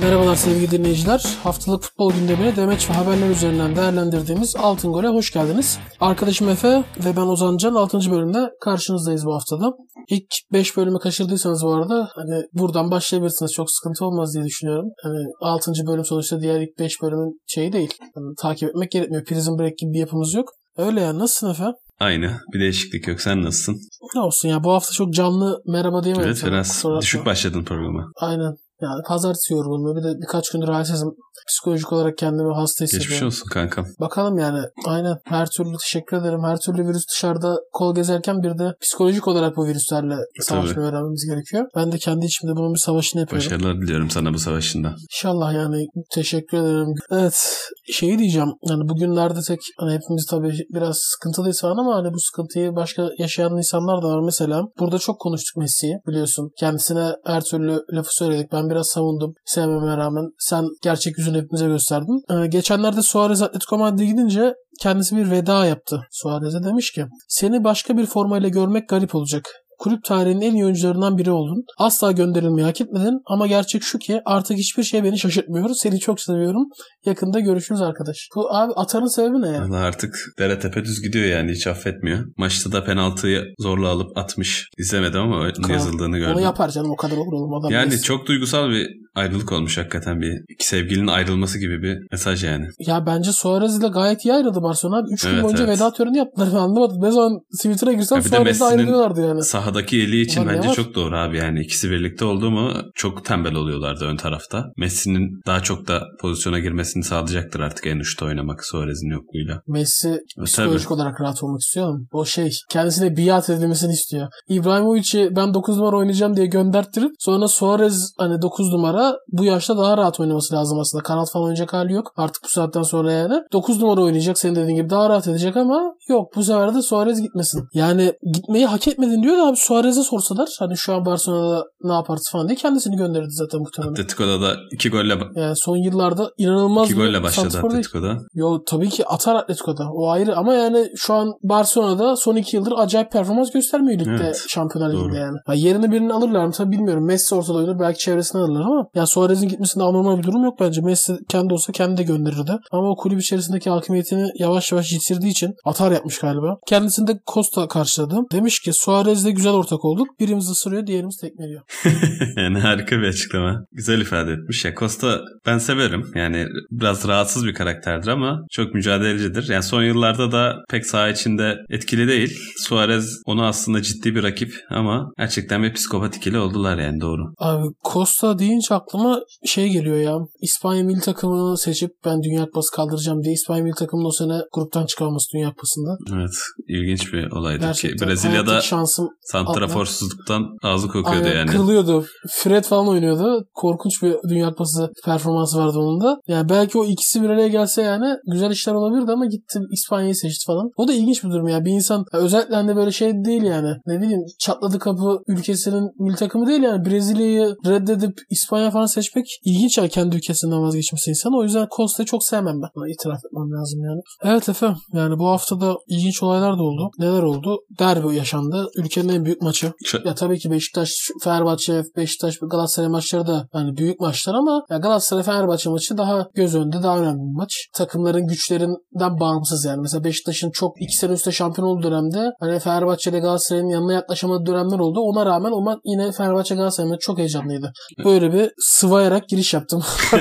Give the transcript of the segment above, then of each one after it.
Merhabalar sevgili dinleyiciler. Haftalık futbol gündemini demeç ve haberler üzerinden değerlendirdiğimiz Altın Gol'e hoş geldiniz. Arkadaşım Efe ve ben Ozan Can 6. bölümde karşınızdayız bu haftada. İlk 5 bölümü kaçırdıysanız bu arada hani buradan başlayabilirsiniz. Çok sıkıntı olmaz diye düşünüyorum. Hani 6. bölüm sonuçta diğer ilk 5 bölümün şeyi değil. Yani takip etmek gerekmiyor. Prison Break gibi bir yapımız yok. Öyle yani. Nasılsın Efe? Aynı. Bir değişiklik yok. Sen nasılsın? Ne olsun ya bu hafta çok canlı merhaba diyemedim. Evet biraz düşük başladın programa. Aynen. Yani pazartesi yorgunluğu bir de birkaç gündür halsizim. Psikolojik olarak kendimi hasta hissediyorum. Geçmiş olsun kankam. Bakalım yani aynen her türlü teşekkür ederim. Her türlü virüs dışarıda kol gezerken bir de psikolojik olarak bu virüslerle savaşmayı öğrenmemiz gerekiyor. Ben de kendi içimde bunun bir savaşını yapıyorum. Başarılar diliyorum sana bu savaşında. İnşallah yani teşekkür ederim. Evet şeyi diyeceğim yani bugünlerde tek hani hepimiz tabii biraz sıkıntılıyız falan ama hani bu sıkıntıyı başka yaşayan insanlar da var. Mesela burada çok konuştuk Messi'yi biliyorsun. Kendisine her türlü lafı söyledik. Ben biraz savundum sevmeme rağmen. Sen gerçek yüzünü hepimize gösterdin. Ee, geçenlerde Suarez Atletico Madrid'e gidince kendisi bir veda yaptı. Suarez'e demiş ki seni başka bir formayla görmek garip olacak kulüp tarihinin en iyi oyuncularından biri oldun. Asla gönderilmeyi hak etmedin ama gerçek şu ki artık hiçbir şey beni şaşırtmıyor. Seni çok seviyorum. Yakında görüşürüz arkadaş. Bu abi atanın sebebi ne ya? Valla artık dere tepe düz gidiyor yani hiç affetmiyor. Maçta da penaltıyı zorla alıp atmış. İzlemedim ama Kral, yazıldığını gördüm. Onu yapar canım o kadar olur oğlum adam. Yani neyse. çok duygusal bir ayrılık olmuş hakikaten bir iki sevgilinin ayrılması gibi bir mesaj yani. Ya bence Suarez ile gayet iyi ayrıldı Barcelona. 3 gün evet, boyunca evet. veda töreni yaptılar. Ben anlamadım. Ne zaman Twitter'a girsem Suarez'le ayrılıyorlardı yani. Sahadaki eli için Ulan bence çok doğru abi yani. ikisi birlikte oldu mu çok tembel oluyorlardı ön tarafta. Messi'nin daha çok da pozisyona girmesini sağlayacaktır artık en uçta oynamak Suarez'in yokluğuyla. Messi psikolojik Tabii. olarak rahat olmak istiyor mu? O şey kendisine biat edilmesini istiyor. İbrahimovic'i ben 9 numara oynayacağım diye gönderttirip sonra Suarez hani 9 numara bu yaşta daha rahat oynaması lazım aslında. Kanat falan oynayacak hali yok. Artık bu saatten sonra yani. 9 numara oynayacak senin dediğin gibi daha rahat edecek ama yok bu sefer de Suarez gitmesin. Yani gitmeyi hak etmedin diyor da abi Suarez'e sorsalar hani şu an Barcelona'da ne yapardı falan diye kendisini gönderirdi zaten bu muhtemelen. Atletico'da da iki golle yani son yıllarda inanılmaz iki golle başladı Atletico'da. Yo tabii ki atar Atletico'da. O ayrı ama yani şu an Barcelona'da son iki yıldır acayip performans göstermiyor ligde evet, Şampiyonlar Ligi'nde yani. yani. Yerini birini alırlar mı tabii bilmiyorum. Messi ortada oynar belki çevresini alırlar ama ya Suarez'in gitmesinde anormal bir durum yok bence. Messi kendi olsa kendi de gönderirdi. Ama o kulüp içerisindeki hakimiyetini yavaş yavaş yitirdiği için atar yapmış galiba. Kendisini de Costa karşıladı. Demiş ki Suarez'le güzel ortak olduk. Birimiz ısırıyor diğerimiz tekmeliyor. yani harika bir açıklama. Güzel ifade etmiş. Ya Costa ben severim. Yani biraz rahatsız bir karakterdir ama çok mücadelecidir. Yani son yıllarda da pek saha içinde etkili değil. Suarez onu aslında ciddi bir rakip ama gerçekten bir psikopat ikili oldular yani doğru. Abi Costa deyince aklıma şey geliyor ya. İspanya milli takımını seçip ben Dünya Kupası kaldıracağım diye İspanya milli takımının o sene gruptan çıkarması Dünya Kupası'nda. Evet. ilginç bir olaydı Gerçekten, ki Brezilya'da şansım santraforsuzluktan ağzı kokuyordu Aynen, yani. Kırılıyordu. Fred falan oynuyordu. Korkunç bir Dünya Kupası performansı vardı onun da. Yani belki o ikisi bir araya gelse yani güzel işler olabilirdi ama gitti İspanya'yı seçti falan. O da ilginç bir durum ya. Bir insan özellikle de böyle şey değil yani. Ne bileyim çatladı kapı ülkesinin milli takımı değil yani. Brezilya'yı reddedip İspanya falan seçmek ilginç ya kendi ülkesinden vazgeçmesi insan. O yüzden Costa'yı çok sevmem ben. Buna itiraf etmem lazım yani. Evet efendim. Yani bu haftada ilginç olaylar da oldu. Neler oldu? Derbi yaşandı. Ülkenin en büyük maçı. ya tabii ki Beşiktaş, Fenerbahçe, Beşiktaş, Galatasaray maçları da hani büyük maçlar ama ya Galatasaray Fenerbahçe maçı daha göz önünde daha önemli bir maç. Takımların güçlerinden bağımsız yani. Mesela Beşiktaş'ın çok iki sene üstte şampiyon olduğu dönemde hani Fenerbahçe ile Galatasaray'ın yanına yaklaşamadığı dönemler oldu. Ona rağmen o maç yine Fenerbahçe Galatasaray çok heyecanlıydı. Böyle bir sıvayarak giriş yaptım.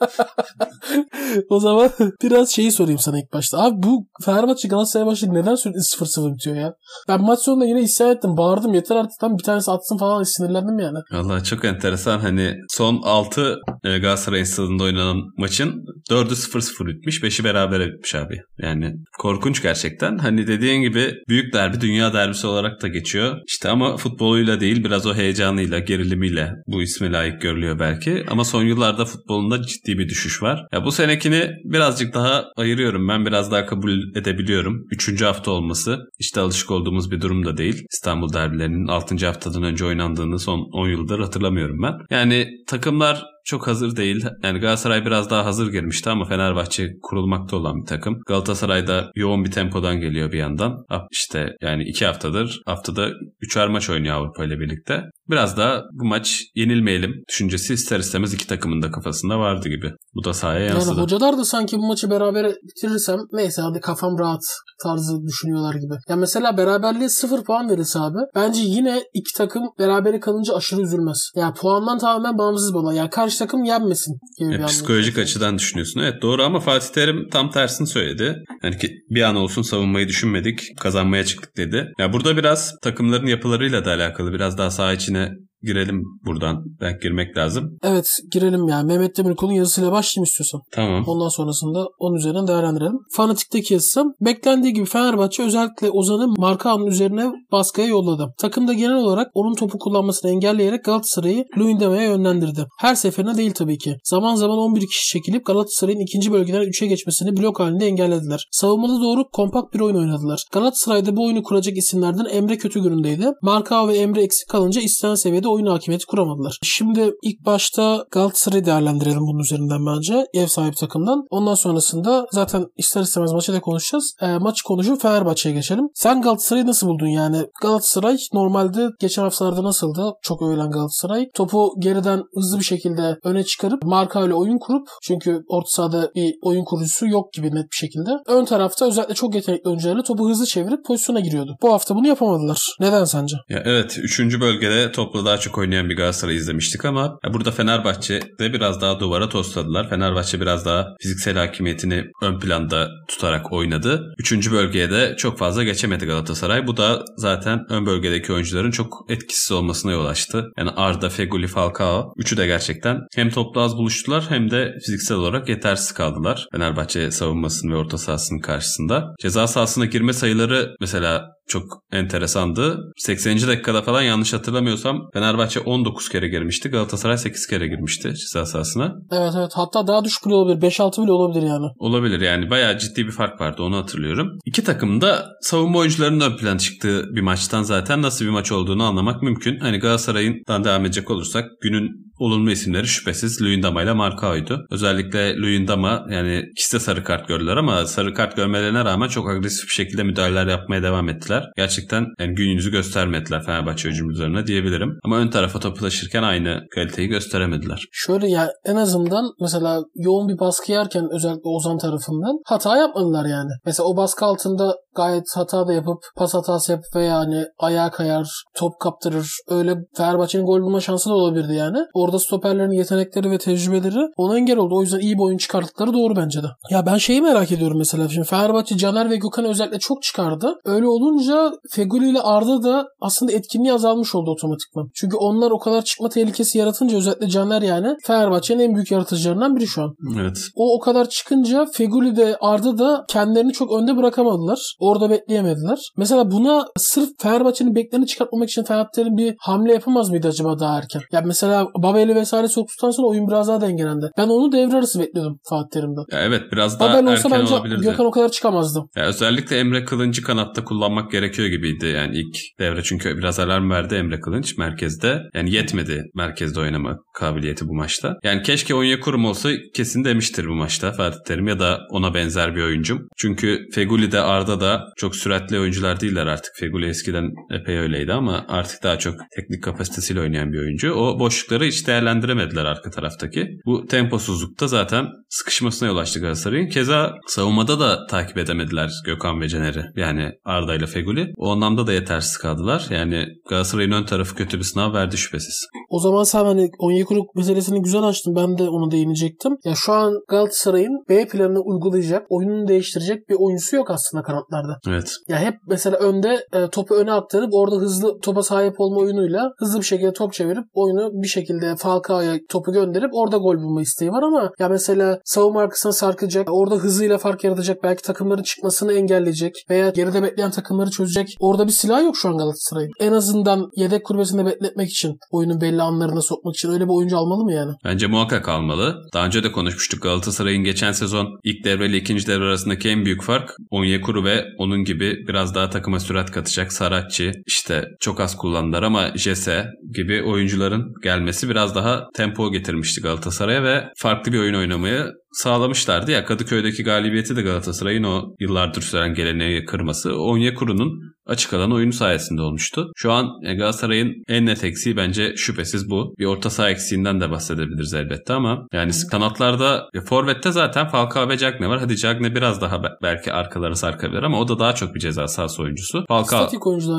o zaman biraz şeyi sorayım sana ilk başta. Abi bu Fenerbahçe Galatasaray maçı neden sürekli 0-0 bitiyor ya? Ben maç sonunda yine isyan ettim. Bağırdım yeter artık tam bir tanesi atsın falan sinirlendim yani. Valla çok enteresan. Hani son 6 e, Galatasaray stadında oynanan maçın 4'ü 0-0 bitmiş. 5'i beraber bitmiş abi. Yani korkunç gerçekten. Hani dediğin gibi büyük derbi dünya derbisi olarak da geçiyor. İşte ama futboluyla değil biraz o heyecanıyla, gerilimiyle bu ismi layık görülüyor belki. Ama son yıllarda futbolunda ciddi bir düşüş var. Ya bu senekini birazcık daha ayırıyorum. Ben biraz daha kabul edebiliyorum. Üçüncü hafta olması işte alışık olduğumuz bir durum da değil. İstanbul derbilerinin 6. haftadan önce oynandığını son 10 yıldır hatırlamıyorum ben. Yani takımlar çok hazır değil. Yani Galatasaray biraz daha hazır girmişti ama Fenerbahçe kurulmakta olan bir takım. Galatasaray da yoğun bir tempodan geliyor bir yandan. İşte yani iki haftadır haftada üçer maç oynuyor Avrupa ile birlikte. biraz daha bu maç yenilmeyelim düşüncesi ister istemez iki takımın da kafasında vardı gibi. Bu da sahaya yansıdı. Yani hocalar da sanki bu maçı beraber bitirirsem neyse hadi kafam rahat tarzı düşünüyorlar gibi. Ya mesela beraberliğe sıfır puan verirse abi bence yine iki takım berabere kalınca aşırı üzülmez. Ya yani puandan tamamen bağımsız bir olay. Yani karşı takım yenmesin gibi e, bir Psikolojik açıdan düşünüyorsun. Evet doğru ama Fatih Terim tam tersini söyledi. Yani ki bir an olsun savunmayı düşünmedik, kazanmaya çıktık dedi. Ya burada biraz takımların yapılarıyla da alakalı. Biraz daha saha içine girelim buradan. Ben girmek lazım. Evet girelim ya. Mehmet Demirkol'un yazısıyla başlayayım istiyorsan. Tamam. Ondan sonrasında onun üzerinden değerlendirelim. Fanatik'teki yazısı beklendiği gibi Fenerbahçe özellikle Ozan'ı Markao'nun üzerine baskıya yolladı. Takım da genel olarak onun topu kullanmasını engelleyerek Galatasaray'ı Luyendama'ya yönlendirdi. Her seferine değil tabii ki. Zaman zaman 11 kişi çekilip Galatasaray'ın ikinci bölgeden 3'e geçmesini blok halinde engellediler. Savunmada doğru kompakt bir oyun oynadılar. Galatasaray'da bu oyunu kuracak isimlerden Emre kötü günündeydi. Markao ve Emre eksik kalınca istenen seviyede oyun hakimiyeti kuramadılar. Şimdi ilk başta Galatasaray'ı değerlendirelim bunun üzerinden bence. Ev sahibi takımdan. Ondan sonrasında zaten ister istemez maçı da konuşacağız. E, maçı konuşup Fenerbahçe'ye geçelim. Sen Galatasaray'ı nasıl buldun yani? Galatasaray normalde geçen haftalarda nasıldı? Çok övülen Galatasaray. Topu geriden hızlı bir şekilde öne çıkarıp marka ile oyun kurup çünkü orta sahada bir oyun kurucusu yok gibi net bir şekilde. Ön tarafta özellikle çok yetenekli oyuncularla topu hızlı çevirip pozisyona giriyordu. Bu hafta bunu yapamadılar. Neden sence? Ya evet 3. bölgede topla daha çok oynayan bir Galatasaray izlemiştik ama burada Fenerbahçe'de biraz daha duvara tosladılar. Fenerbahçe biraz daha fiziksel hakimiyetini ön planda tutarak oynadı. Üçüncü bölgeye de çok fazla geçemedi Galatasaray. Bu da zaten ön bölgedeki oyuncuların çok etkisiz olmasına yol açtı. Yani Arda, Feguli, Falcao üçü de gerçekten hem toplu az buluştular hem de fiziksel olarak yetersiz kaldılar. Fenerbahçe savunmasının ve orta sahasının karşısında. Ceza sahasına girme sayıları mesela çok enteresandı. 80. dakikada falan yanlış hatırlamıyorsam Fenerbahçe 19 kere girmişti. Galatasaray 8 kere girmişti ceza sahasına. Evet evet hatta daha düşük bile olabilir. 5-6 bile olabilir yani. Olabilir yani bayağı ciddi bir fark vardı onu hatırlıyorum. İki takım da savunma oyuncularının ön plan çıktığı bir maçtan zaten nasıl bir maç olduğunu anlamak mümkün. Hani Galatasaray'dan devam edecek olursak günün olumlu isimleri şüphesiz Luyendama ile Marcao'ydu. Özellikle Luyendama yani ikisi de sarı kart gördüler ama sarı kart görmelerine rağmen çok agresif bir şekilde müdahaleler yapmaya devam ettiler. Gerçekten yani gün yüzü göstermediler Fenerbahçe hücumcularına diyebilirim. Ama ön tarafa topu taşırken aynı kaliteyi gösteremediler. Şöyle ya en azından mesela yoğun bir baskı yerken özellikle Ozan tarafından hata yapmadılar yani. Mesela o baskı altında gayet hata da yapıp pas hatası yapıp ve yani ayağa kayar, top kaptırır. Öyle Fenerbahçe'nin gol bulma şansı da olabilirdi yani. Orada stoperlerin yetenekleri ve tecrübeleri ona engel oldu. O yüzden iyi bir oyun çıkarttıkları doğru bence de. Ya ben şeyi merak ediyorum mesela. Şimdi Fenerbahçe Caner ve Gökhan özellikle çok çıkardı. Öyle olunca Feguli ile Arda da aslında etkinliği azalmış oldu otomatikman. Çünkü onlar o kadar çıkma tehlikesi yaratınca özellikle Caner yani Fenerbahçe'nin en büyük yaratıcılarından biri şu an. Evet. O o kadar çıkınca Feguli de Arda da kendilerini çok önde bırakamadılar. Orada bekleyemediler. Mesela buna sırf Fenerbahçe'nin beklerini çıkartmamak için Fenerbahçe'nin bir hamle yapamaz mıydı acaba daha erken? Ya mesela Babel'i vesaire soktuktan sonra oyun biraz daha dengelendi. Ben onu devre arası bekliyordum Fatih Terim'den. Ya evet biraz daha Babel olsa erken bence olabilirdi. Gökhan o kadar çıkamazdı. Ya özellikle Emre Kılınç'ı kanatta kullanmak gerekiyor gibiydi yani ilk devre çünkü biraz alarm verdi Emre Kılınç merkezde. Yani yetmedi merkezde oynama kabiliyeti bu maçta. Yani keşke Onyekuru olsa kesin demiştir bu maçta Fatih Terim ya da ona benzer bir oyuncum. Çünkü Feguli de Arda da çok süratli oyuncular değiller artık. Feguli eskiden epey öyleydi ama artık daha çok teknik kapasitesiyle oynayan bir oyuncu. O boşlukları hiç değerlendiremediler arka taraftaki. Bu temposuzlukta zaten sıkışmasına yol açtı Galatasaray'ın. Keza savunmada da takip edemediler Gökhan ve Caner'i. Yani Arda ile Feguli. O anlamda da yetersiz kaldılar. Yani Galatasaray'ın ön tarafı kötü bir sınav verdi şüphesiz. O zaman sen hani Onyekuru meselesini güzel açtın. Ben de onu değinecektim. Ya şu an Galatasaray'ın B planını uygulayacak, oyununu değiştirecek bir oyuncusu yok aslında kanatlarda. Evet. Ya hep mesela önde e, topu öne aktarıp orada hızlı topa sahip olma oyunuyla hızlı bir şekilde top çevirip oyunu bir şekilde Falcao'ya topu gönderip orada gol bulma isteği var ama ya mesela savunma arkasına sarkacak, orada hızıyla fark yaratacak, belki takımların çıkmasını engelleyecek veya geride bekleyen takımları çözecek. Orada bir silah yok şu an Galatasaray'ın. En azından yedek kulübesinde bekletmek için, oyunun belli anlarına sokmak için öyle bir oyuncu almalı mı yani? Bence muhakkak almalı. Daha önce de konuşmuştuk Galatasaray'ın geçen sezon ilk devre ile ikinci devre arasındaki en büyük fark Onyekuru ve onun gibi biraz daha takıma sürat katacak Saratçı işte çok az kullandılar ama Jese gibi oyuncuların gelmesi biraz daha tempo getirmişti Galatasaray'a ve farklı bir oyun oynamayı sağlamışlardı. Ya Kadıköy'deki galibiyeti de Galatasaray'ın o yıllardır süren geleneği kırması Onyekuru'nun açık alan oyunu sayesinde olmuştu. Şu an e, Galatasaray'ın en net eksiği bence şüphesiz bu. Bir orta saha eksiğinden de bahsedebiliriz elbette ama yani kanatlarda e, forvette zaten Falcao ve Cagne var. Hadi Cagne biraz daha belki arkaları sarkabilir ama o da daha çok bir ceza sahası oyuncusu. Falcao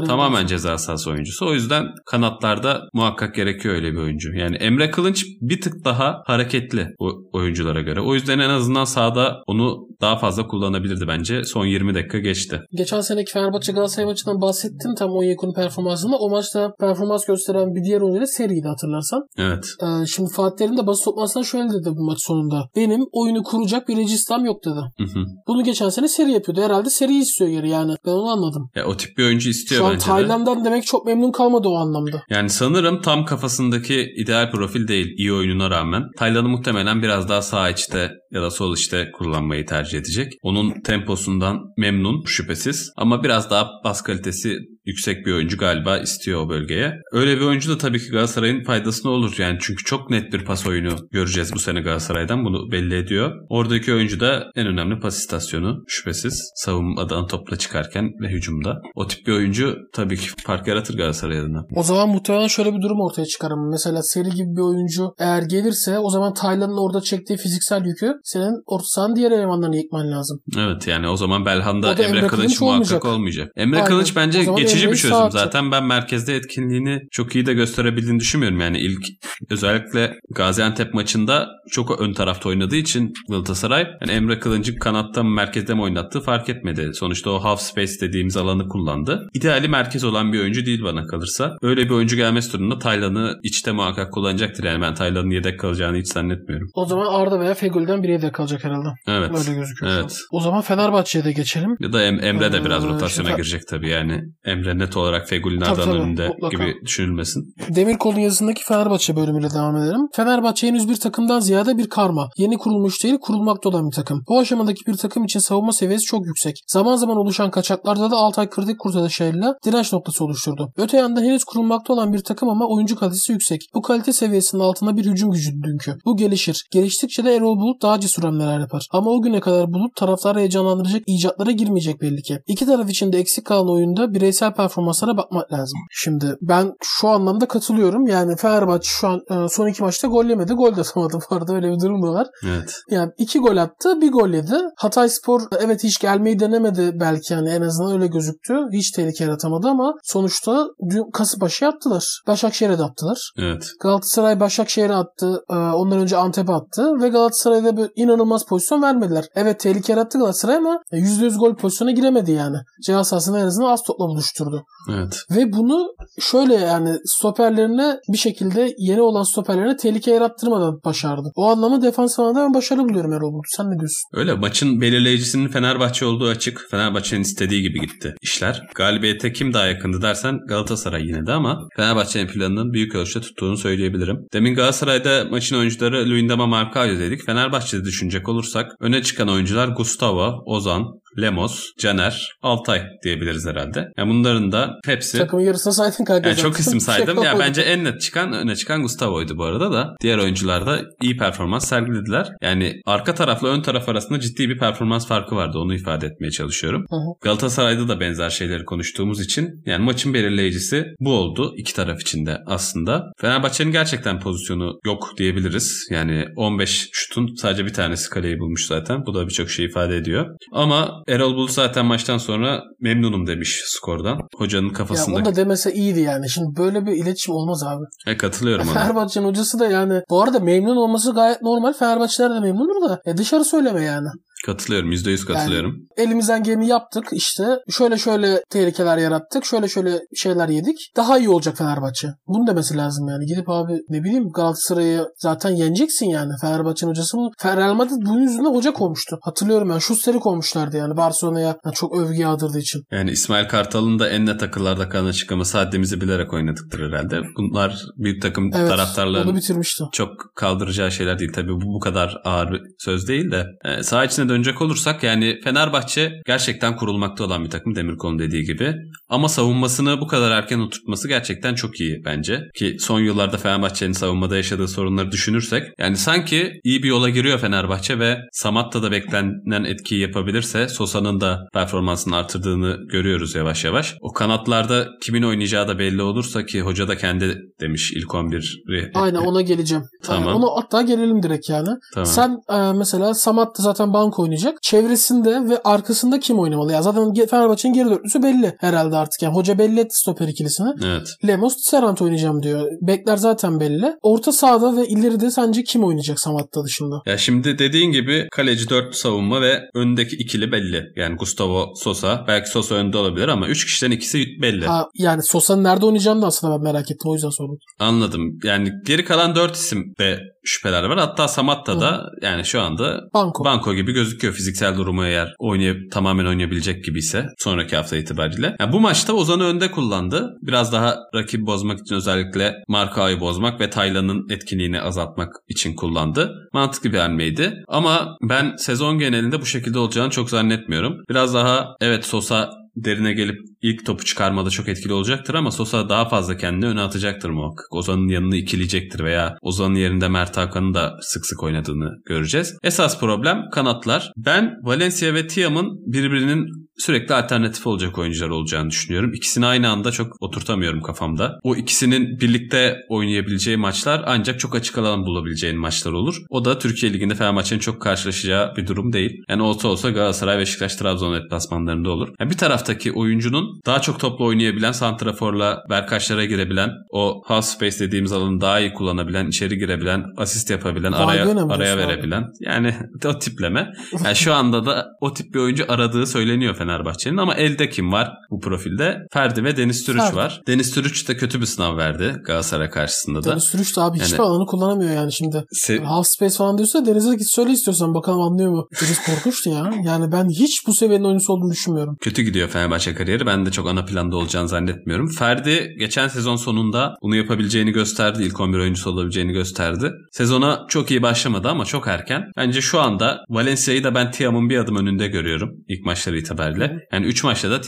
tamamen yani. ceza sahası oyuncusu. O yüzden kanatlarda muhakkak gerekiyor öyle bir oyuncu. Yani Emre Kılınç bir tık daha hareketli oyunculara göre. O yüzden en azından sahada onu daha fazla kullanabilirdi bence. Son 20 dakika geçti. Geçen seneki Fenerbahçe Galatasaray maçından bahsettin tam Onyeku'nun performansında. O maçta performans gösteren bir diğer oyuncu da seriydi hatırlarsan. Evet. Ee, şimdi Fatih Terim de basın toplantısında şöyle dedi bu maç sonunda. Benim oyunu kuracak bir recistam yok dedi. Hı hı. Bunu geçen sene seri yapıyordu. Herhalde seri istiyor geri yani. Ben onu anladım. Ya o tip bir oyuncu istiyor Şu an bence Tayland'dan demek çok memnun kalmadı o anlamda. Yani sanırım tam kafasındaki ideal profil değil iyi oyununa rağmen. Tayland'ı muhtemelen biraz daha sağ içte ya da sol içte kullanmayı tercih edecek. Onun temposundan memnun şüphesiz ama biraz daha bas kalitesi yüksek bir oyuncu galiba istiyor o bölgeye. Öyle bir oyuncu da tabii ki Galatasaray'ın faydasına olur yani çünkü çok net bir pas oyunu göreceğiz bu sene Galatasaray'dan bunu belli ediyor. Oradaki oyuncu da en önemli pas istasyonu şüphesiz savunmadan topla çıkarken ve hücumda. O tip bir oyuncu tabii ki fark yaratır Galatasaray adına. O zaman muhtemelen şöyle bir durum ortaya çıkar ama mesela seri gibi bir oyuncu eğer gelirse o zaman Taylan'ın orada çektiği fiziksel yükü senin orta sahanın diğer elemanlarını yıkman lazım. Evet yani o zaman Belhanda Emre, Emre Kılıç, Kılıç muhakkak olmayacak. olmayacak. Emre Aynen. Kılıç bence geçici bir çözüm saatçi. zaten. Ben merkezde etkinliğini çok iyi de gösterebildiğini düşünmüyorum. Yani ilk özellikle Gaziantep maçında çok ön tarafta oynadığı için Galatasaray yani Emre Kılıncı kanatta mı merkezde mi oynattığı fark etmedi. Sonuçta o half space dediğimiz alanı kullandı. İdeali merkez olan bir oyuncu değil bana kalırsa. Öyle bir oyuncu gelmesi durumunda Taylan'ı içte muhakkak kullanacaktır. Yani ben Taylan'ın yedek kalacağını hiç zannetmiyorum. O zaman Arda veya Fegül'den biri yedek kalacak herhalde. Evet. Öyle gözüküyor. Evet. O zaman Fenerbahçe'ye de geçelim. Ya da em- Emre de biraz ee, rotasyona girecek tabii yani. Emre net olarak Fegül'ün Arda'nın önünde mutlaka. gibi düşünülmesin. Demirkol'un yazısındaki Fenerbahçe bölümüyle devam edelim. Fenerbahçe henüz bir takımdan ziyade bir karma. Yeni kurulmuş değil kurulmakta olan bir takım. Bu aşamadaki bir takım için savunma seviyesi çok yüksek. Zaman zaman oluşan kaçaklarda da Altay kritik kurtarışlarıyla direnç noktası oluşturdu. Öte yandan henüz kurulmakta olan bir takım ama oyuncu kalitesi yüksek. Bu kalite seviyesinin altında bir hücum gücü dünkü. Bu gelişir. Geliştikçe de Erol Bulut daha cesur hamleler yapar. Ama o güne kadar Bulut taraftarı heyecanlandıracak icatlara girmeyecek belli ki. İki taraf için de eksik kalan oyunda bireysel performanslara bakmak lazım. Şimdi ben şu anlamda katılıyorum. Yani Fenerbahçe şu an e, son iki maçta gol yemedi. Gol de atamadı bu arada öyle bir durum da var. Evet. Yani iki gol attı bir gol yedi. Hatay Spor evet hiç gelmeyi denemedi belki yani en azından öyle gözüktü. Hiç tehlike yaratamadı ama sonuçta dün Kasımpaşa'ya attılar. Başakşehir'e de attılar. Evet. Galatasaray Başakşehir'e attı. E, ondan önce Antep'e attı ve Galatasaray'da bir inanılmaz pozisyon vermediler. Evet tehlike yarattı Galatasaray ama %100 gol pozisyona giremedi yani. Cihaz sahasında en azından az topla buluşturdu. Evet. Ve bunu şöyle yani stoperlerine bir şekilde yeni olan stoperlerine tehlike yarattırmadan başardı. O anlamda defans anlamda ben başarılı buluyorum Erol Bulut. Sen ne diyorsun? Öyle maçın belirleyicisinin Fenerbahçe olduğu açık. Fenerbahçe'nin istediği gibi gitti işler. Galibiyete kim daha yakındı dersen Galatasaray yine de ama Fenerbahçe'nin planının büyük ölçüde tuttuğunu söyleyebilirim. Demin Galatasaray'da maçın oyuncuları Luyendama Marcaio dedik. Fenerbahçe'de düşünecek olursak öne çıkan oyuncular Gustavo, Ozan, Lemos, Caner, Altay diyebiliriz herhalde. Yani bunların da hepsi... Takımın yarısını saydın kanka. Yani çok isim saydım. ya yani bence en net çıkan öne çıkan Gustavo'ydu bu arada da. Diğer oyuncular da iyi performans sergilediler. Yani arka tarafla ön taraf arasında ciddi bir performans farkı vardı. Onu ifade etmeye çalışıyorum. Hı hı. Galatasaray'da da benzer şeyleri konuştuğumuz için yani maçın belirleyicisi bu oldu. iki taraf içinde aslında. Fenerbahçe'nin gerçekten pozisyonu yok diyebiliriz. Yani 15 şutun sadece bir tanesi kaleyi bulmuş zaten. Bu da birçok şey ifade ediyor. Ama Erol Bulut zaten maçtan sonra memnunum demiş skordan. Hocanın kafasında. Ya onu da demese iyiydi yani. Şimdi böyle bir iletişim olmaz abi. E, katılıyorum ona. Fenerbahçe'nin hocası da yani bu arada memnun olması gayet normal. Fenerbahçeler de memnundur da e, dışarı söyleme yani. Katılıyorum. %100 katılıyorum. Yani elimizden geleni yaptık işte. Şöyle şöyle tehlikeler yarattık. Şöyle şöyle şeyler yedik. Daha iyi olacak Fenerbahçe. Bunu demesi lazım yani. Gidip abi ne bileyim Galatasaray'ı zaten yeneceksin yani. Fenerbahçe'nin hocası bu. Real Madrid bunun yüzünden hoca koymuştu. Hatırlıyorum yani. Schuster'i koymuşlardı yani Barcelona'ya yani çok övgü yağdırdığı için. Yani İsmail Kartal'ın da en net akıllarda kalan açıklaması haddimizi bilerek oynadıktır herhalde. Bunlar bir takım evet, taraftarların bitirmişti. çok kaldıracağı şeyler değil. Tabii bu bu kadar ağır bir söz değil de. Yani saha içinde dönecek olursak yani Fenerbahçe gerçekten kurulmakta olan bir takım Demirkol'un dediği gibi. Ama savunmasını bu kadar erken oturtması gerçekten çok iyi bence. Ki son yıllarda Fenerbahçe'nin savunmada yaşadığı sorunları düşünürsek yani sanki iyi bir yola giriyor Fenerbahçe ve Samatta da beklenen etkiyi yapabilirse Sosa'nın da performansını artırdığını görüyoruz yavaş yavaş. O kanatlarda kimin oynayacağı da belli olursa ki hoca da kendi demiş ilk 11'i. Aynen ona geleceğim. Tamam. Aynen, ona hatta gelelim direkt yani. Tamam. Sen e, mesela Samat da zaten banko oynayacak. Çevresinde ve arkasında kim oynamalı? Ya zaten Fenerbahçe'nin geri dörtlüsü belli herhalde artık. Yani hoca belli etti stoper ikilisini. Evet. Lemos Serant oynayacağım diyor. Bekler zaten belli. Orta sahada ve ileride sence kim oynayacak Samat'ta dışında? Ya şimdi dediğin gibi kaleci 4 savunma ve öndeki ikili belli. Yani Gustavo Sosa. Belki Sosa önde olabilir ama 3 kişiden ikisi belli. Ha, yani Sosa'nın nerede oynayacağını da aslında ben merak ettim. O yüzden sordum. Anladım. Yani geri kalan 4 isimde şüpheler var. Hatta Samatta da yani şu anda Banko. banko gibi gözüküyor fiziksel durumu eğer oynayıp tamamen oynayabilecek gibi ise sonraki hafta itibariyle. Yani bu maçta Ozan'ı önde kullandı. Biraz daha rakibi bozmak için özellikle Markao'yu bozmak ve Taylan'ın etkinliğini azaltmak için kullandı. Mantıklı bir hamleydi. Ama ben sezon genelinde bu şekilde olacağını çok zannetmiyorum. Biraz daha evet Sosa derine gelip ilk topu çıkarmada çok etkili olacaktır ama Sosa daha fazla kendini öne atacaktır muhakkak. Ozan'ın yanını ikileyecektir veya Ozan'ın yerinde Mert Hakan'ın da sık sık oynadığını göreceğiz. Esas problem kanatlar. Ben Valencia ve Tiam'ın birbirinin sürekli alternatif olacak oyuncular olacağını düşünüyorum. İkisini aynı anda çok oturtamıyorum kafamda. O ikisinin birlikte oynayabileceği maçlar ancak çok açık alan bulabileceğin maçlar olur. O da Türkiye Ligi'nde Fenerbahçe'nin çok karşılaşacağı bir durum değil. Yani olsa olsa Galatasaray, Beşiktaş, Trabzon deplasmanlarında olur. Yani bir taraftaki oyuncunun daha çok topla oynayabilen, santraforla berkaçlara girebilen, o half space dediğimiz alanı daha iyi kullanabilen, içeri girebilen, asist yapabilen, Vay araya araya diyorsun abi? verebilen. Yani o tipleme. Yani şu anda da o tip bir oyuncu aradığı söyleniyor Fenerbahçe'nin ama elde kim var bu profilde? Ferdi ve Deniz Türüç Ferdi. var. Deniz Türüç de kötü bir sınav verdi Galatasaray karşısında da. Deniz Sürüş de abi hiçbir Yani- alanı kullanamıyor yani şimdi. Se- Half space falan diyorsa Deniz'e git söyle istiyorsan bakalım anlıyor mu? Deniz korkunçtu ya. Yani ben hiç bu seviyenin oyuncusu olduğunu düşünmüyorum. kötü gidiyor Fenerbahçe kariyeri. Ben de çok ana planda olacağını zannetmiyorum. Ferdi geçen sezon sonunda bunu yapabileceğini gösterdi. İlk 11 oyuncusu olabileceğini gösterdi. Sezona çok iyi başlamadı ama çok erken. Bence şu anda Valencia'yı da ben Tiam'ın bir adım önünde görüyorum ilk maçları itibariyle. Yani 3 maçta da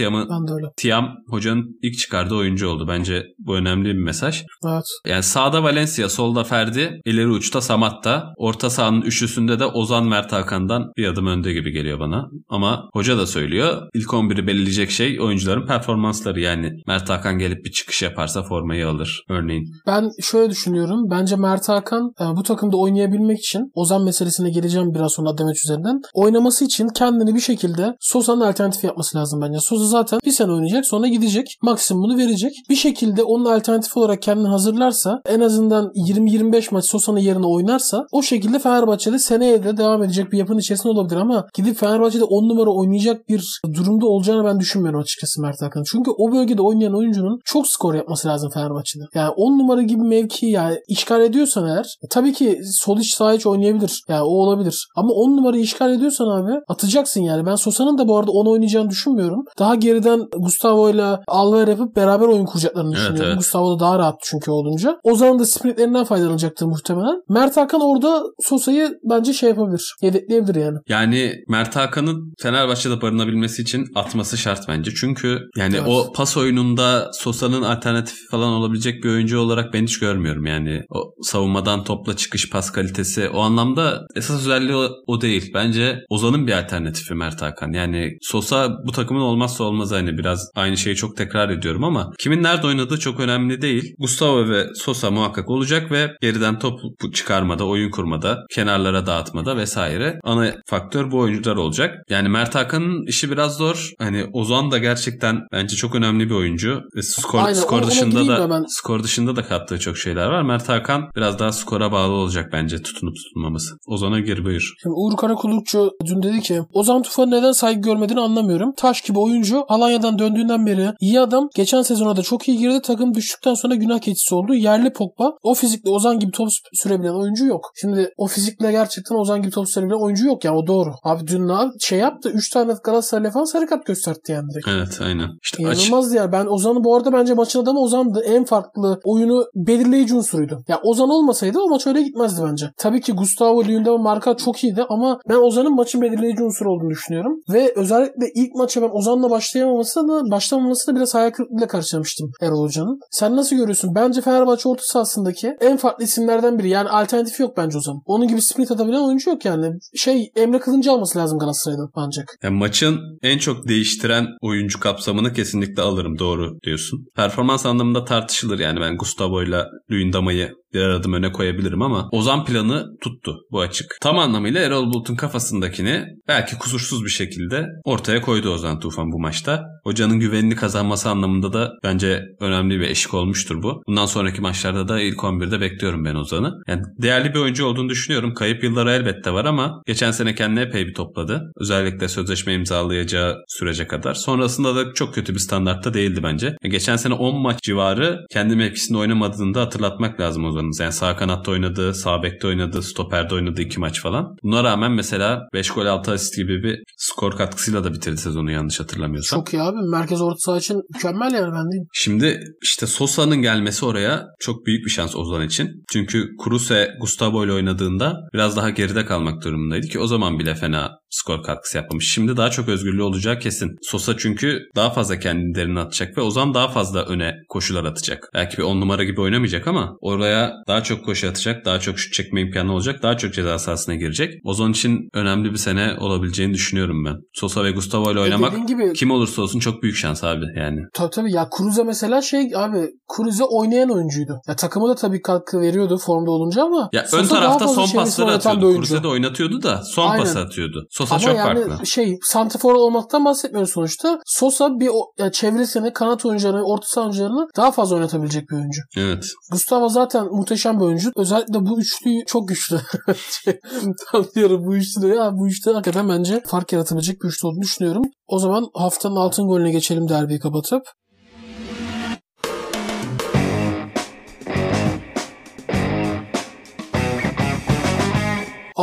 öyle. Tiam hocanın ilk çıkardığı oyuncu oldu. Bence bu önemli bir mesaj. Evet. Yani sağda Valencia, solda Ferdi, ileri uçta Samatta, orta sahanın üçlüsünde de Ozan Mert Hakan'dan bir adım önde gibi geliyor bana. Ama hoca da söylüyor. İlk 11'i belirleyecek şey oyuncuların performansları. Yani Mert Hakan gelip bir çıkış yaparsa formayı alır örneğin. Ben şöyle düşünüyorum. Bence Mert Hakan e, bu takımda oynayabilmek için Ozan meselesine geleceğim biraz sonra demeç üzerinden. Oynaması için kendini bir şekilde Sosa'nın alternatif yapması lazım bence. Sosa zaten bir sene oynayacak sonra gidecek. Maksimumunu verecek. Bir şekilde onun alternatif olarak kendini hazırlarsa en azından 20-25 maç Sosa'nın yerine oynarsa o şekilde Fenerbahçe'de seneye de devam edecek bir yapının içerisinde olabilir ama gidip Fenerbahçe'de 10 numara oynayacak bir durumda olacağını ben düşünmüyorum açıkçası Mert Hakan'ın. Çünkü o bölgede oynayan oyuncunun çok skor yapması lazım Fenerbahçe'de. Yani 10 numara gibi mevki yani işgal ediyorsan eğer e, tabii ki sol iç sağ iç oynayabilir. Yani o olabilir. Ama 10 numarayı işgal ediyorsan abi atacaksın yani. Ben Sosa'nın da bu arada 10 oynayacağını düşünmüyorum. Daha geriden Gustavo ile Alver yapıp beraber oyun kuracaklarını Evet, düşünüyorum. evet. Gustavo da daha rahat çünkü olunca. Ozan'ın da sprintlerinden faydalanacaktır muhtemelen. Mert Hakan orada Sosa'yı bence şey yapabilir. Yedekleyebilir yani. Yani Mert Hakan'ın Fenerbahçe'de barınabilmesi için atması şart bence. Çünkü yani Evet. o pas oyununda Sosa'nın alternatifi falan olabilecek bir oyuncu olarak ben hiç görmüyorum. Yani o savunmadan topla çıkış pas kalitesi o anlamda esas özelliği o, o değil. Bence Ozan'ın bir alternatifi Mert Hakan. Yani Sosa bu takımın olmazsa olmazı hani biraz aynı şeyi çok tekrar ediyorum ama kimin nerede oynadığı çok önemli değil. Gustavo ve Sosa muhakkak olacak ve geriden top çıkarmada, oyun kurmada, kenarlara dağıtmada vesaire ana faktör bu oyuncular olacak. Yani Mert Hakan'ın işi biraz zor. Hani Ozan da gerçekten bence çok önemli bir oyuncu. Ve skor Aynen, skor ona dışında da ben. skor dışında da kattığı çok şeyler var. Mert Hakan biraz daha skora bağlı olacak bence tutunup tutulmaması. Ozan'a gir buyur. Şimdi Uğur Karakulukçu dün dedi ki Ozan Tufan'ın neden saygı görmediğini anlamıyorum. Taş gibi oyuncu Alanya'dan döndüğünden beri iyi adam. Geçen sezona da çok iyi girdi. Takım düştükten sonra günah keçisi oldu. Yerli Pogba. O fizikle Ozan gibi top sürebilen oyuncu yok. Şimdi o fizikle gerçekten Ozan gibi top sürebilen oyuncu yok ya o doğru. Abi dün şey yaptı. 3 tane Galatasaray falan sarı kart gösterdi yani direkt. Evet aynen. İşte aç, İnanılmazdı ya. Ben Ozan'ı bu arada bence maçın adamı Ozan'dı. En farklı oyunu belirleyici unsuruydu. Ya Ozan olmasaydı o maç öyle gitmezdi bence. Tabii ki Gustavo Lewandowski marka çok iyiydi ama ben Ozan'ın maçın belirleyici unsur olduğunu düşünüyorum. Ve özellikle ilk maça ben Ozan'la başlayamaması da başlamaması da biraz hayal kırıklığıyla karşılamıştım Erol Hoca'nın. Sen nasıl görüyorsun? Bence Fenerbahçe orta sahasındaki en farklı isimlerden biri. Yani alternatif yok bence Ozan. Onun gibi sprint atabilen oyuncu yok yani. Şey Emre Kılıncı alması lazım Galatasaray'dan ancak. Yani maçın en çok değiştiren oyuncu kapsamını kesinlikle alırım doğru diyorsun. Performans anlamında tartışılır yani ben Gustavo ile Luyendama'yı birer adım öne koyabilirim ama Ozan planı tuttu bu açık. Tam anlamıyla Erol Bulut'un kafasındakini belki kusursuz bir şekilde ortaya koydu Ozan Tufan bu maçta. Hocanın güvenini kazanması anlamında da bence önemli bir eşik olmuştur bu. Bundan sonraki maçlarda da ilk 11'de bekliyorum ben Ozan'ı. Yani değerli bir oyuncu olduğunu düşünüyorum. Kayıp yılları elbette var ama geçen sene kendine epey bir topladı. Özellikle sözleşme imzalayacağı sürece kadar. Sonrasında da çok kötü bir standartta değildi bence. Geçen sene 10 maç civarı kendi mevkisinde oynamadığını da hatırlatmak lazım Ozan'ın. Yani sağ kanatta oynadı, sağ bekte oynadı, stoperde oynadı iki maç falan. Buna rağmen mesela 5 gol 6 asist gibi bir skor katkısıyla da bitirdi sezonu yanlış hatırlamıyorsam. Çok iyi abi. Merkez orta saha için mükemmel yani ben diyeyim. Şimdi işte Sosa'nın gelmesi oraya çok büyük bir şans Ozan için. Çünkü Kruse Gustavo ile oynadığında biraz daha geride kalmak durumundaydı ki o zaman bile fena skor katkısı yapmamış. Şimdi daha çok özgürlüğü olacağı kesin. Sosa çünkü daha fazla kendilerini atacak ve Ozan daha fazla öne koşular atacak. Belki bir on numara gibi oynamayacak ama oraya daha çok koşu atacak, daha çok şut çekme imkanı olacak, daha çok ceza sahasına girecek. Ozan için önemli bir sene olabileceğini düşünüyorum ben. Sosa ve Gustavo ile oynamak E gibi, kim olursa olsun çok büyük şans abi yani. Tabii tabii ya Cruze mesela şey abi Cruze oynayan oyuncuydu. Ya takıma da tabii katkı veriyordu formda olunca ama ya ön tarafta son pasları atıyordu. Cruze de oynatıyordu da son Aynen. pası atıyordu. Sosa ama çok yani farklı. şey santrafor olmaktan bahsetmiyoruz sonuçta. Sosa bir o, ya çevresini, kanat oyuncularını, orta saha oyuncularını daha fazla oynatabilecek bir oyuncu. Evet. Gustavo zaten muhteşem bir oyuncu. Özellikle bu üçlü çok güçlü. Tam diyorum bu üçlü ya bu üçlü hakikaten bence fark yaratabilecek bir üçlü olduğunu düşünüyorum. O zaman haftanın altın golüne geçelim derbiyi kapatıp.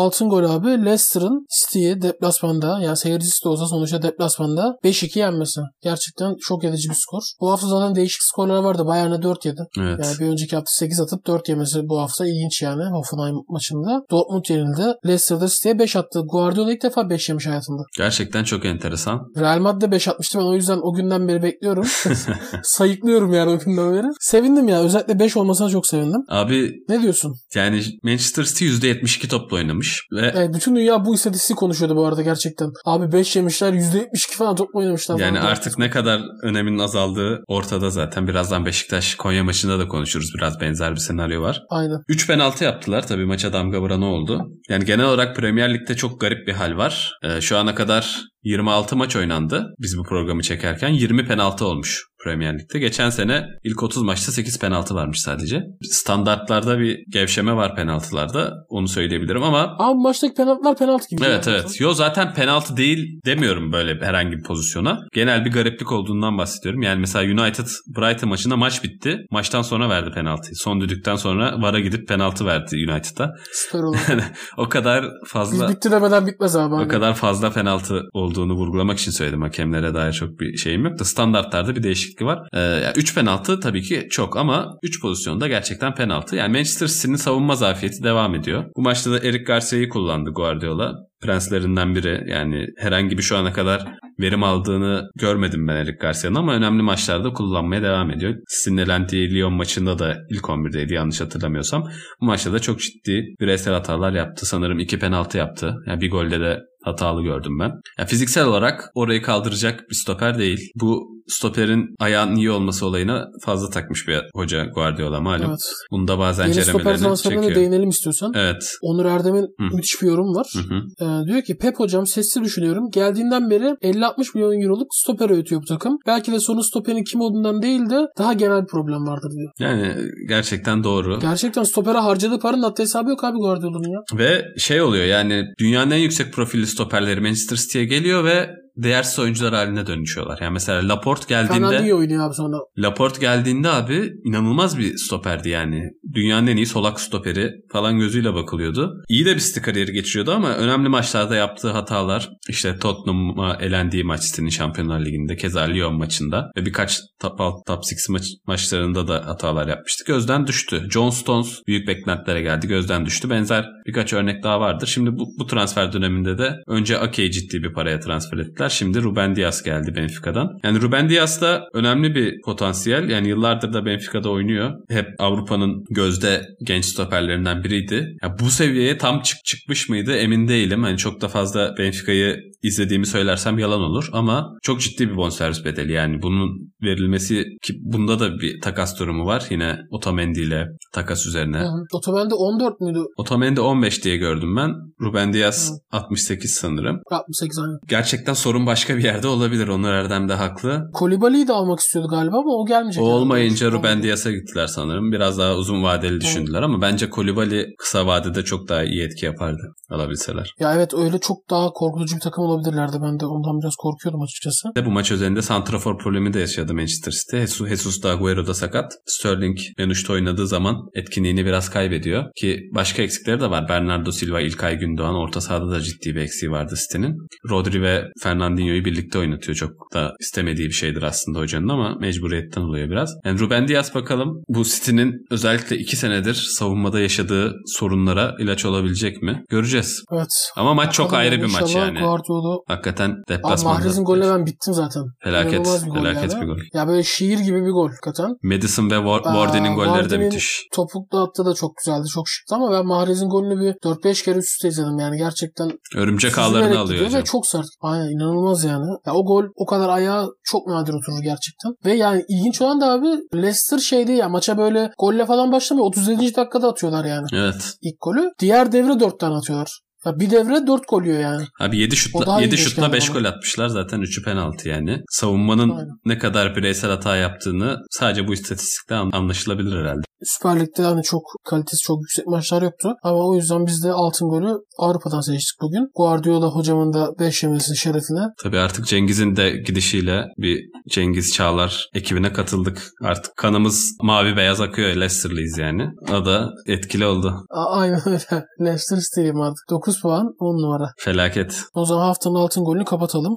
Altın gol abi Leicester'ın City'yi deplasmanda yani seyircisi de olsa sonuçta deplasmanda 5-2 yenmesi. Gerçekten şok edici bir skor. Bu hafta zaten değişik skorlar vardı. Bayern'e 4 yedi. Evet. Yani bir önceki hafta 8 atıp 4 yemesi bu hafta ilginç yani Hoffenheim maçında. Dortmund yenildi. Leicester'da City'ye 5 attı. Guardiola ilk defa 5 yemiş hayatında. Gerçekten çok enteresan. Real Madrid'de 5 atmıştı. Ben o yüzden o günden beri bekliyorum. Sayıklıyorum yani o günden beri. Sevindim ya. Özellikle 5 olmasına çok sevindim. Abi Ne diyorsun? yani Manchester City %72 topla oynamış ve Evet, bütün dünya bu istatistiği konuşuyordu bu arada gerçekten. Abi 5 yemişler %72 falan top oynamışlar. yani falan. artık ne kadar öneminin azaldığı ortada zaten. Birazdan Beşiktaş Konya maçında da konuşuruz. Biraz benzer bir senaryo var. Aynen. 3 penaltı yaptılar. Tabii maça damga vuran oldu. Yani genel olarak Premier Lig'de çok garip bir hal var. Ee, şu ana kadar 26 maç oynandı biz bu programı çekerken. 20 penaltı olmuş Premier Lig'de. Geçen sene ilk 30 maçta 8 penaltı varmış sadece. Standartlarda bir gevşeme var penaltılarda. Onu söyleyebilirim ama Abi maçtaki penaltılar penaltı gibi. Evet yani. evet. Yo zaten penaltı değil demiyorum böyle herhangi bir pozisyona. Genel bir gariplik olduğundan bahsediyorum. Yani mesela United Brighton maçında maç bitti. Maçtan sonra verdi penaltıyı. Son düdükten sonra VAR'a gidip penaltı verdi United'a. Süper o kadar Biz fazla bitti demeden bitmez abi. o kadar fazla penaltı olduğunu vurgulamak için söyledim. Hakemlere dair çok bir şeyim yok da standartlarda bir değişiklik var. 3 penaltı tabii ki çok ama 3 pozisyonda gerçekten penaltı. Yani Manchester City'nin savunma zafiyeti devam ediyor. Bu maçta da Eric Garcia'yı kullandı Guardiola. Prenslerinden biri. Yani herhangi bir şu ana kadar verim aldığını görmedim ben Eric Garcia'nın ama önemli maçlarda kullanmaya devam ediyor. Sinirlendiği Lyon maçında da ilk 11'deydi yanlış hatırlamıyorsam. Bu maçta da çok ciddi bireysel hatalar yaptı. Sanırım iki penaltı yaptı. Yani bir golde de hatalı gördüm ben. Yani fiziksel olarak orayı kaldıracak bir stoper değil. Bu stoperin ayağının iyi olması olayına fazla takmış bir hoca Guardiola malum. Evet. Bunda bazen Yeni stoper ceremelerini çekiyor. değinelim istiyorsan. Evet. Onur Erdem'in Hı. müthiş bir yorum var. Hı hı. Ee, diyor ki Pep hocam sessiz düşünüyorum. Geldiğinden beri 50-60 milyon euroluk stoper öğütüyor bu takım. Belki de sonu stoperin kim olduğundan değil de daha genel bir problem vardır diyor. Yani gerçekten doğru. Gerçekten stopere harcadığı paranın hatta hesabı yok abi Guardiola'nın ya. Ve şey oluyor yani dünyanın en yüksek profilli stoperleri Manchester City'ye geliyor ve değersiz oyuncular haline dönüşüyorlar. Yani mesela Laporte geldiğinde Fernandinho oynuyor abi sonra. Laporte geldiğinde abi inanılmaz bir stoperdi yani. dünyanın en iyi solak stoperi falan gözüyle bakılıyordu. İyi de bir City kariyeri geçiriyordu ama önemli maçlarda yaptığı hatalar işte Tottenham'a elendiği maç City'nin Şampiyonlar Ligi'nde keza Lyon maçında ve birkaç top, top 6 maç, maçlarında da hatalar yapmıştı. Gözden düştü. John Stones büyük beklentilere geldi. Gözden düştü. Benzer birkaç örnek daha vardır. Şimdi bu, bu transfer döneminde de önce Ake'yi ciddi bir paraya transfer ettiler. Şimdi Ruben Dias geldi Benfica'dan. Yani Ruben Dias da önemli bir potansiyel. Yani yıllardır da Benfica'da oynuyor. Hep Avrupa'nın gözde genç stoperlerinden biriydi. Ya bu seviyeye tam çık çıkmış mıydı emin değilim. Hani çok da fazla Benfica'yı izlediğimi söylersem yalan olur ama çok ciddi bir bonservis bedeli yani bunun verilmesi ki bunda da bir takas durumu var yine Otamendi ile takas üzerine. Hı. Otamendi 14 müydü? Otamendi 15 diye gördüm ben. Ruben Diaz hı. 68 sanırım. 68 aynı. Gerçekten sorun başka bir yerde olabilir. Onur Erdem de haklı. Kolibali'yi de almak istiyordu galiba ama o gelmeyecek. O olmayınca. Ruben Diaz'a gittiler sanırım. Biraz daha uzun vadeli düşündüler ama bence Kolibali kısa vadede çok daha iyi etki yapardı alabilseler. Ya evet öyle çok daha korkutucu bir takım olabilirlerdi. Ben de ondan biraz korkuyordum açıkçası. De bu maç üzerinde santrafor problemi de yaşadı Manchester City. Jesus, Jesus da Agüero da sakat. Sterling en uçta oynadığı zaman etkinliğini biraz kaybediyor. Ki başka eksikleri de var. Bernardo Silva, İlkay Gündoğan orta sahada da ciddi bir eksiği vardı City'nin. Rodri ve Fernandinho'yu birlikte oynatıyor. Çok da istemediği bir şeydir aslında hocanın ama mecburiyetten oluyor biraz. Yani Ruben Diaz bakalım bu City'nin özellikle iki senedir savunmada yaşadığı sorunlara ilaç olabilecek mi? Göreceğiz. Evet. Ama maç çok ayrı bir maç yani. Guardiola Hakikaten deplasmanda. Mahrez'in golle ben bittim zaten. Felaket, bir felaket bir gol. Ya böyle şiir gibi bir gol hakikaten. Madison ve Warden'in golleri Warden'in de müthiş. Topuklu attı da çok güzeldi, çok şıktı ama ben Mahrez'in golünü bir 4-5 kere üst üste izledim yani gerçekten. Örümcek ağlarını alıyor hocam. Ve çok sert. Aynen inanılmaz yani. Ya o gol o kadar ayağa çok nadir oturur gerçekten. Ve yani ilginç olan da abi Leicester şeydi ya maça böyle golle falan başlamıyor. 37. dakikada atıyorlar yani. Evet. İlk golü. Diğer devre 4 tane atıyorlar. Ya bir devre 4 gol yiyor yani. Abi 7 şutla 7 şutla 5 gol atmışlar zaten 3'ü penaltı yani. Savunmanın Aynen. ne kadar bireysel hata yaptığını sadece bu istatistikte anlaşılabilir herhalde. Süper Lig'de hani çok kalitesi çok yüksek maçlar yoktu. Ama o yüzden biz de altın golü Avrupa'dan seçtik bugün. Guardiola hocamın da 5 yemesinin şerefine. Tabii artık Cengiz'in de gidişiyle bir Cengiz Çağlar ekibine katıldık. Artık kanımız mavi beyaz akıyor. Leicester'lıyız yani. O da etkili oldu. A- aynen öyle. Leicester Stadium artık. 9 puan 10 numara. Felaket. O zaman haftanın altın golünü kapatalım.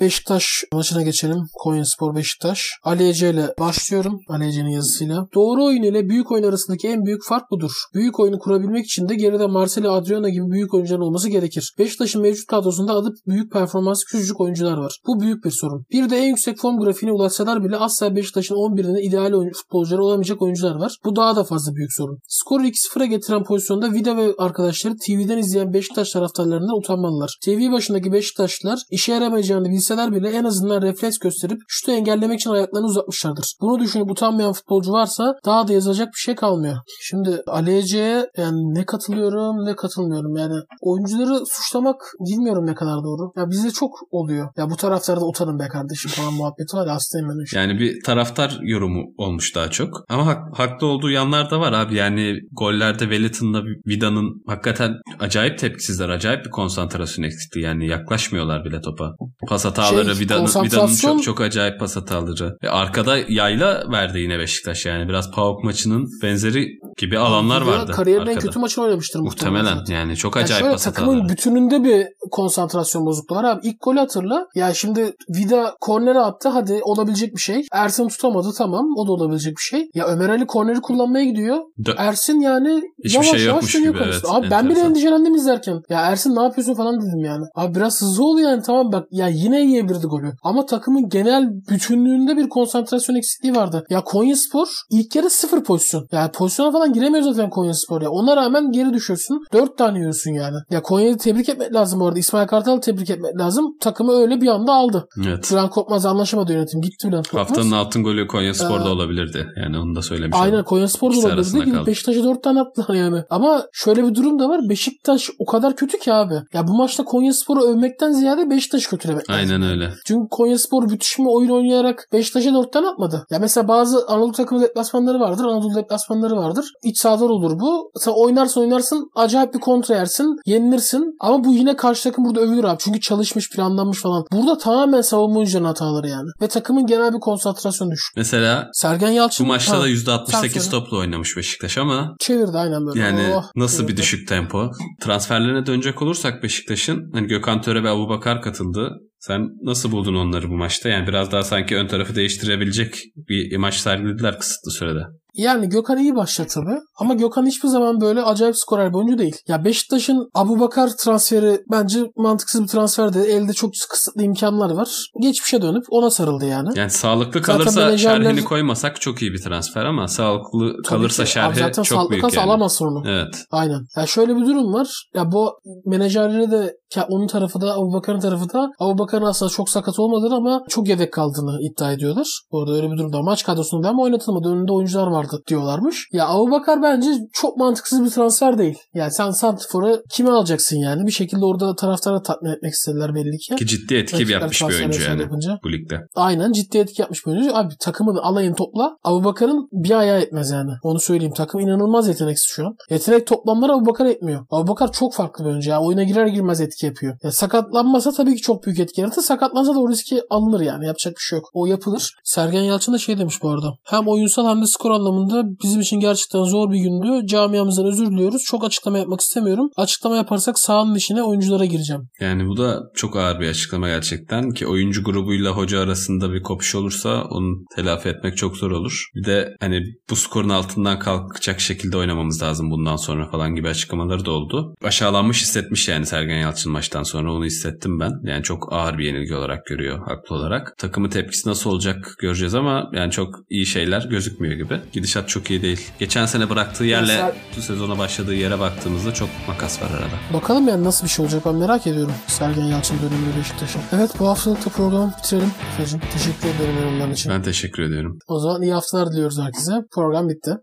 Beşiktaş maçına geçelim. Konya Spor Beşiktaş. Ali Ece ile başlıyorum. Ali Ece'nin yazısıyla. Doğru oyun ile büyük oyun arasındaki en büyük fark budur. Büyük oyunu kurabilmek için de geride Marcelo Adriano gibi büyük oyuncuların olması gerekir. Beşiktaş'ın mevcut kadrosunda adı büyük performans küçücük oyuncular var. Bu büyük bir sorun. Bir de en yüksek form grafiğine ulaşsalar bile asla Beşiktaş'ın 11'inde ideal oyun, futbolcuları olamayacak oyuncular var. Bu daha da fazla büyük sorun. Skoru 2-0'a getiren pozisyonda Vida ve arkadaşları TV'den izleyen Beşiktaş taraftarlarından utanmalılar. TV başındaki Beşiktaşlılar işe yaramayacağını bilse bilseler bile en azından refleks gösterip şutu engellemek için ayaklarını uzatmışlardır. Bunu düşünüp utanmayan futbolcu varsa daha da yazacak bir şey kalmıyor. Şimdi Alece'ye yani ne katılıyorum ne katılmıyorum. Yani oyuncuları suçlamak bilmiyorum ne kadar doğru. Ya bizde çok oluyor. Ya bu taraftarda utanın be kardeşim falan muhabbeti var hastayım. Yani bir taraftar yorumu olmuş daha çok. Ama hak, haklı olduğu yanlar da var abi. Yani gollerde Wellington'la Vida'nın hakikaten acayip tepkisizler. Acayip bir konsantrasyon eksikliği. Yani yaklaşmıyorlar bile topa. Pas hataları şey, Vida'nın, Vida'nın çok, çok acayip pas hataları. Ve arkada yayla verdi yine Beşiktaş yani. Biraz PAOK maçının benzeri gibi alanlar Vida vardı. Kariyerinin en kötü maçını oynamıştır muhtemelen. Muhtemelen yani çok acayip yani pas takımın hataları. bütününde bir konsantrasyon bozukluğu var abi. İlk golü hatırla. Ya şimdi Vida kornere attı hadi olabilecek bir şey. Ersin tutamadı tamam o da olabilecek bir şey. Ya Ömer Ali korneri kullanmaya gidiyor. Dö- Ersin yani Hiçbir yavaş şey yavaş dönüyor gibi, evet, Abi ben bile endişelendim izlerken. Ya Ersin ne yapıyorsun falan dedim yani. Abi biraz hızlı ol yani tamam bak ya yine yiyebilirdi golü. Ama takımın genel bütünlüğünde bir konsantrasyon eksikliği vardı. Ya Konya Spor ilk yarı sıfır pozisyon. Yani pozisyona falan giremiyor zaten Konya Spor ya. Ona rağmen geri düşüyorsun. Dört tane yiyorsun yani. Ya Konya'yı tebrik etmek lazım orada. İsmail Kartal'ı tebrik etmek lazım. Takımı öyle bir anda aldı. Evet. Bülent Korkmaz anlaşamadı yönetim. Gitti Bülent Korkmaz. Haftanın altın golü Konya Spor'da ee, olabilirdi. Yani onu da söylemiş Aynen Konya Spor'da olabilirdi. Gidip Beşiktaş'a dört tane attılar yani. Ama şöyle bir durum da var. Beşiktaş o kadar kötü ki abi. Ya bu maçta Konya Spor'u övmekten ziyade Beşiktaş'ı kötülemek lazım. Aynen öyle. Çünkü Konya Spor bütüş bir oyun oynayarak Beşiktaş'a dörtten atmadı. Ya mesela bazı Anadolu takımı deplasmanları vardır. Anadolu deplasmanları vardır. iç sahalar olur bu. Sen oynarsın oynarsın acayip bir kontra yersin. Yenilirsin. Ama bu yine karşı takım burada övülür abi. Çünkü çalışmış planlanmış falan. Burada tamamen savunma oyuncuların hataları yani. Ve takımın genel bir konsantrasyon düşük. Mesela Sergen Yalçın bu maçta ha, da sen %68 söyle. topla oynamış Beşiktaş ama çevirdi aynen böyle. yani Oh, nasıl bir çevirdi. düşük tempo. Transferlerine dönecek olursak Beşiktaş'ın hani Gökhan Töre ve Abubakar katıldı. Sen nasıl buldun onları bu maçta? Yani biraz daha sanki ön tarafı değiştirebilecek bir imaj sergilediler kısıtlı sürede. Yani Gökhan iyi başladı tabii. Ama Gökhan hiçbir zaman böyle acayip skorer bir oyuncu değil. Ya Beşiktaş'ın Abubakar transferi bence mantıksız bir transferdi. Elde çok kısıtlı imkanlar var. Geçmişe dönüp ona sarıldı yani. Yani sağlıklı Zaten kalırsa menajerler- şerhini koymasak çok iyi bir transfer ama sağlıklı Tabii kalırsa ki. şerhi Abi zaten çok sağlıklı büyük yani. alamazsın onu. Evet. Aynen. Ya şöyle bir durum var. Ya bu menajerleri de ya onun tarafı da Abubakar'ın tarafı da Abubakar'ın aslında çok sakat olmadığını ama çok yedek kaldığını iddia ediyorlar. Bu arada öyle bir durumda. Maç kadrosunda ama oynatılmadı. Önünde oyuncular vardı diyorlarmış. Ya Abubakar bence çok mantıksız bir transfer değil. Yani sen Santifor'u kime alacaksın yani? Bir şekilde orada taraftarı tatmin etmek istediler belli ki. Ki ciddi etki Rakipler yapmış bir oyuncu yani yapınca. bu ligde. Aynen ciddi etki yapmış bir oyuncu. Abi takımı da alayın topla. Abubakar'ın bir ayağı etmez yani. Onu söyleyeyim. Takım inanılmaz yeteneksiz şu an. Yetenek toplamları Abubakar etmiyor. Abubakar çok farklı bir oyuncu. Ya. Oyuna girer girmez etki yapıyor. Ya sakatlanmasa tabii ki çok büyük etki yaratır. Sakatlansa da o riski alınır yani. Yapacak bir şey yok. O yapılır. Sergen Yalçın da şey demiş bu arada. Hem oyunsal hem de skor anlamında bizim için gerçekten zor bir gündü. Camiamızdan özür diliyoruz. Çok açıklama yapmak istemiyorum. Açıklama yaparsak sahanın içine oyunculara gireceğim. Yani bu da çok ağır bir açıklama gerçekten ki oyuncu grubuyla hoca arasında bir kopuş olursa onu telafi etmek çok zor olur. Bir de hani bu skorun altından kalkacak şekilde oynamamız lazım bundan sonra falan gibi açıklamaları da oldu. Aşağılanmış hissetmiş yani Sergen Yalçın maçtan sonra onu hissettim ben. Yani çok ağır bir yenilgi olarak görüyor haklı olarak. Takımın tepkisi nasıl olacak göreceğiz ama yani çok iyi şeyler gözükmüyor gibi. Gidişat çok iyi değil. Geçen sene bıraktığı yerle Mesela- bu sezona başladığı yere baktığımızda çok makas var arada. Bakalım yani nasıl bir şey olacak ben merak ediyorum Sergen Yalçın döneminde Beşiktaş'ın. Evet bu haftalık da programı bitirelim. Efe'cim teşekkür ederim yorumların için. Ben teşekkür ediyorum. O zaman iyi haftalar diliyoruz herkese. Program bitti.